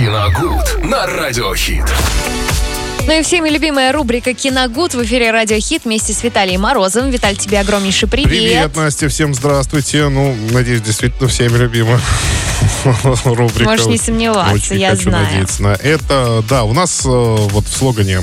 Киногуд на Радиохит. Ну и всеми любимая рубрика «Киногуд» в эфире «Радио Хит» вместе с Виталием Морозовым. Виталь, тебе огромнейший привет. Привет, Настя, всем здравствуйте. Ну, надеюсь, действительно всеми любима рубрика. Можешь не сомневаться, Очень я хочу знаю. надеяться на это. Да, у нас э, вот в слогане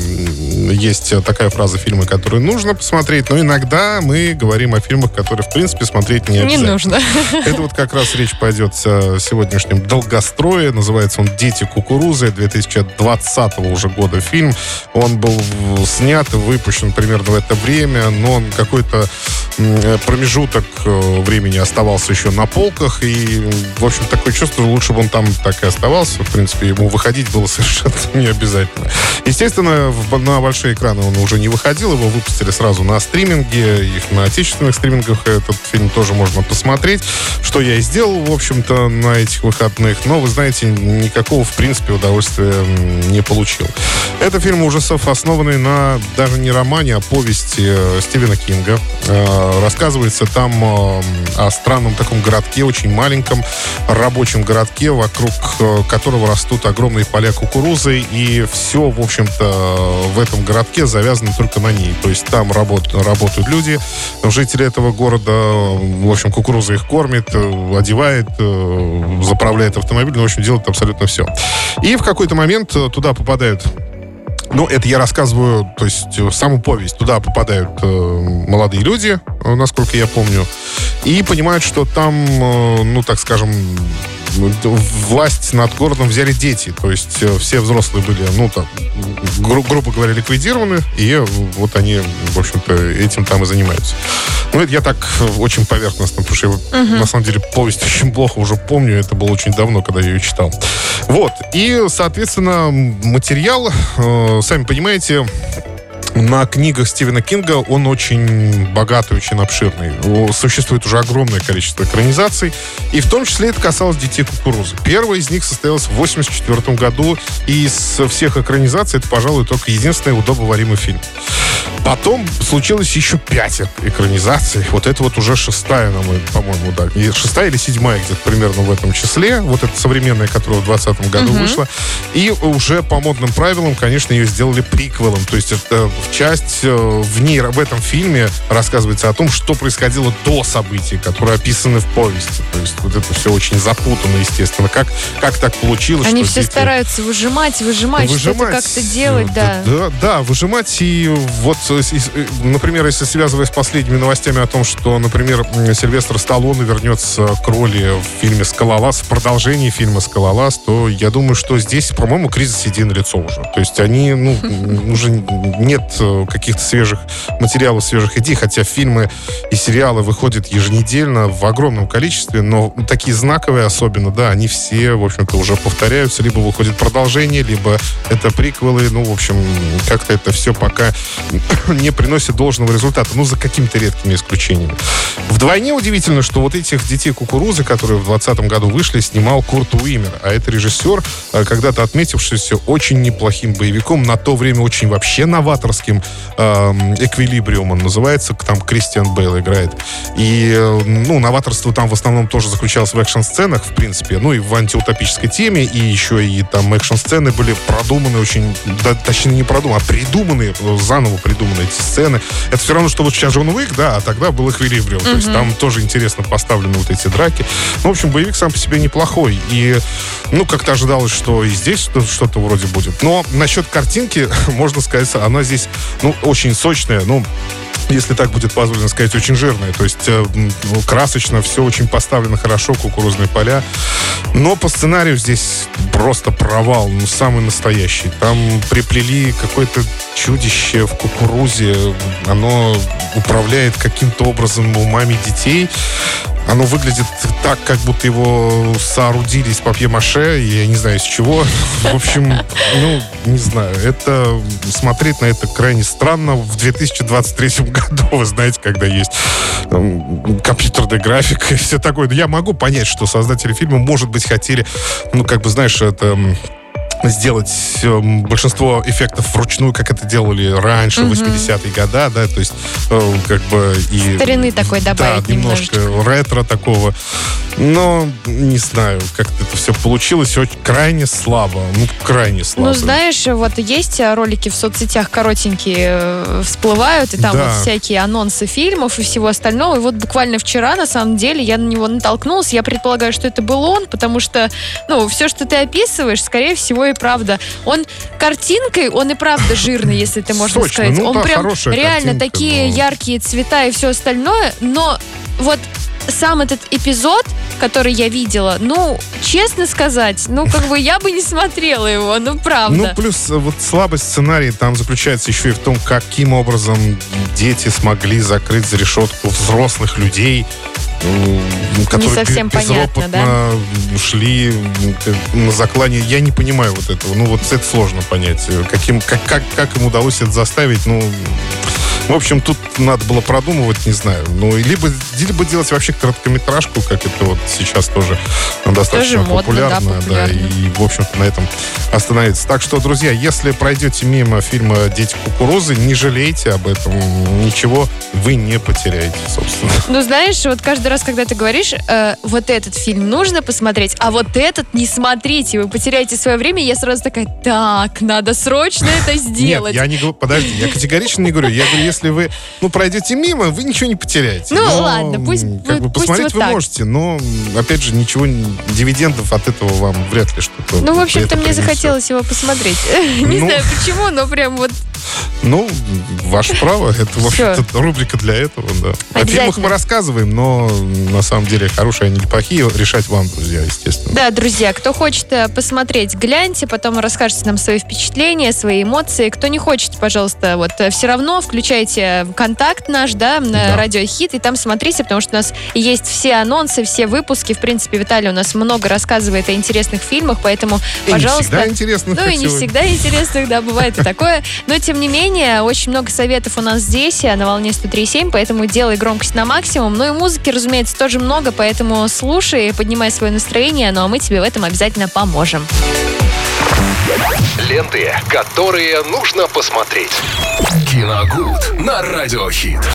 есть такая фраза фильмы, которые нужно посмотреть, но иногда мы говорим о фильмах, которые, в принципе, смотреть не Не обязательно. нужно. Это вот как раз речь пойдет о сегодняшнем долгострое. Называется он «Дети кукурузы». 2020 уже года фильм. Он был снят и выпущен примерно в это время, но он какой-то м, промежуток э, времени оставался еще на полках. И, в общем, такое чувство, лучше бы он там так и оставался. В принципе, ему выходить было совершенно не обязательно. Естественно, в- на большие экраны он уже не выходил. Его выпустили сразу на стриминге. Их на отечественных стримингах этот фильм тоже можно посмотреть. Что я и сделал, в общем-то, на этих выходных. Но, вы знаете, никакого, в принципе, удовольствия не получил. Это фильм ужасов, основанный на даже не романе, а повести э, Стивена Кинга. Э, Рассказывается там э, о странном таком городке, очень маленьком рабочем городке, вокруг э, которого растут огромные поля кукурузы, и все, в общем-то, в этом городке завязано только на ней. То есть там работ- работают люди, жители этого города, в общем, кукуруза их кормит, э, одевает, э, заправляет автомобиль, ну, в общем, делает абсолютно все. И в какой-то момент туда попадают ну, это я рассказываю, то есть саму повесть. Туда попадают э, молодые люди, насколько я помню, и понимают, что там, э, ну, так скажем, власть над городом взяли дети. То есть э, все взрослые были, ну, так, гру- грубо говоря, ликвидированы, и э, вот они, в общем-то, этим там и занимаются. Ну, это я так э, очень поверхностно, потому что я, на самом деле, повесть очень плохо уже помню, это было очень давно, когда я ее читал. Вот, и, соответственно, материал, э, сами понимаете, на книгах Стивена Кинга он очень богатый, очень обширный. Существует уже огромное количество экранизаций, и в том числе это касалось «Детей кукурузы». Первая из них состоялась в 1984 году, и из всех экранизаций это, пожалуй, только единственный удобоваримый фильм. Потом случилось еще пять экранизаций. Вот это вот уже шестая, на мой, по-моему, да. И шестая или седьмая где-то примерно в этом числе. Вот эта современная, которая в 2020 году вышла. И уже по модным правилам, конечно, ее сделали приквелом. То есть это в часть, э, в ней, в этом фильме рассказывается о том, что происходило до событий, которые описаны в повести. То есть вот это все очень запутанно, естественно. Как, как так получилось, Они все дети- стараются выжимать, выжимать, что-то как-то делать, да. да, да, выжимать. И вот, э, с- с- э, например, если связывая с последними новостями о том, что, например, Сильвестр Сталлоне вернется к роли в фильме «Скалолаз», в продолжении фильма «Скалолаз», то я думаю, что здесь, по-моему, кризис на лицо уже. То есть они, ну, уже нет э, каких-то свежих материалов, свежих идей, хотя фильмы и сериалы выходят еженедельно в огромном количестве, но такие знаковые особенно, да, они все, в общем-то, уже повторяются, либо выходит продолжение, либо это приквелы, ну, в общем, как-то это все пока не приносит должного результата, ну, за какими-то редкими исключениями. Вдвойне удивительно, что вот этих детей кукурузы, которые в 2020 году вышли, снимал Курт Уимер, а это режиссер, э, когда-то отметившийся очень неплохим боевиком, на то время очень вообще новаторским эм, «Эквилибриум» он называется, там Кристиан Бейл играет. И, э, ну, новаторство там в основном тоже заключалось в экшн-сценах, в принципе, ну, и в антиутопической теме, и еще и там экшн-сцены были продуманы очень, да, точнее, не продуманы, а придуманы, э, заново придуманы эти сцены. Это все равно, что вот сейчас Джон Уик, да, а тогда был «Эквилибриум». То есть там тоже интересно поставлены вот эти драки. Ну, в общем, боевик сам по себе неплохой. И, ну, как-то ожидалось, что и здесь что- что-то вроде будет. Но насчет картинки, можно сказать, она здесь, ну, очень сочная, ну, если так будет позволено сказать, очень жирная. То есть э, ну, красочно, все очень поставлено хорошо, кукурузные поля. Но по сценарию здесь просто провал, ну, самый настоящий. Там приплели какое-то чудище в кукурузе. Оно управляет каким-то образом умами детей. Оно выглядит так, как будто его соорудили из папье-маше, я не знаю из чего. В общем, ну, не знаю, это смотреть на это крайне странно в 2023 году, вы знаете, когда есть компьютерная графика и все такое. Но я могу понять, что создатели фильма, может быть, хотели, ну, как бы, знаешь, это сделать э, большинство эффектов вручную, как это делали раньше, в 80-е годы, да, то есть э, как бы и... Старины такой добавить Да, немножко ретро такого. Но не знаю, как это все получилось. Очень крайне слабо. Ну, крайне слабо. Ну, знаешь, вот есть ролики в соцсетях коротенькие э, всплывают, и там Да. вот всякие анонсы фильмов и всего остального. И вот буквально вчера, на самом деле, я на него натолкнулась. Я предполагаю, что это был он, потому что, ну, все, что ты описываешь, скорее всего, и правда. Он картинкой, он и правда жирный, если это можно Сочный. сказать. Ну он да, прям реально картинка, такие но- яркие цвета и все остальное, но вот сам этот эпизод, который я видела, ну, честно сказать, ну, как бы я бы не смотрела его, ну, правда. Ну, плюс э, вот слабость сценария там заключается еще и в том, каким образом дети смогли закрыть за решетку взрослых людей, м, которые совсем бе- понятно, безропотно шли к- на заклание. Я не понимаю вот этого. Ну, вот это сложно понять. Каким, как, как, как им удалось это заставить, ну... В общем, тут надо было продумывать, не знаю. Ну, либо, либо делать вообще короткометражку, как это вот сейчас тоже достаточно Тоже модно, да, популярно. популярно. и, в общем-то, на этом остановиться. Так что, друзья, если пройдете мимо фильма «Дети кукурузы», не жалейте об этом. Ничего вы не потеряете, собственно. Ну, знаешь, вот каждый раз, когда ты говоришь, э, вот этот фильм нужно посмотреть, а вот этот не смотрите, вы потеряете свое время, я сразу такая, так, надо срочно это сделать. Нет, я не говорю, подожди, я категорично не говорю. Я говорю, если вы, ну, пройдете мимо, вы ничего не потеряете. Ну, Но, ладно, пусть- как бы, пусть посмотреть вот вы так. можете, но, опять же, ничего, дивидендов от этого вам вряд ли что-то Ну, в общем-то, мне захотелось его посмотреть. Не Ну. знаю почему, но прям вот Ну, ваше право. Это, в общем-то, рубрика для этого, да. О фильмах мы рассказываем, но на самом деле хорошие они или плохие, решать вам, друзья, естественно. Да, друзья, кто хочет э, посмотреть, гляньте, потом расскажите нам свои впечатления, свои эмоции. Кто не хочет, пожалуйста, вот все равно включайте контакт наш, да, на Да. радио Хит, и там смотрите, потому что у нас есть все анонсы, все выпуски. В принципе, Виталий у нас много рассказывает о интересных фильмах, поэтому, И не пожалуйста. всегда интересно. Ну и не всегда интересных, да, бывает и такое. Но, тем не менее, очень много советов у нас здесь, на волне 103.7, поэтому делай громкость на максимум. Ну и музыки, разумеется, тоже много, поэтому слушай, поднимай свое настроение, ну а мы тебе в этом обязательно поможем. Ленты, которые нужно посмотреть. Киногуд на радиохит.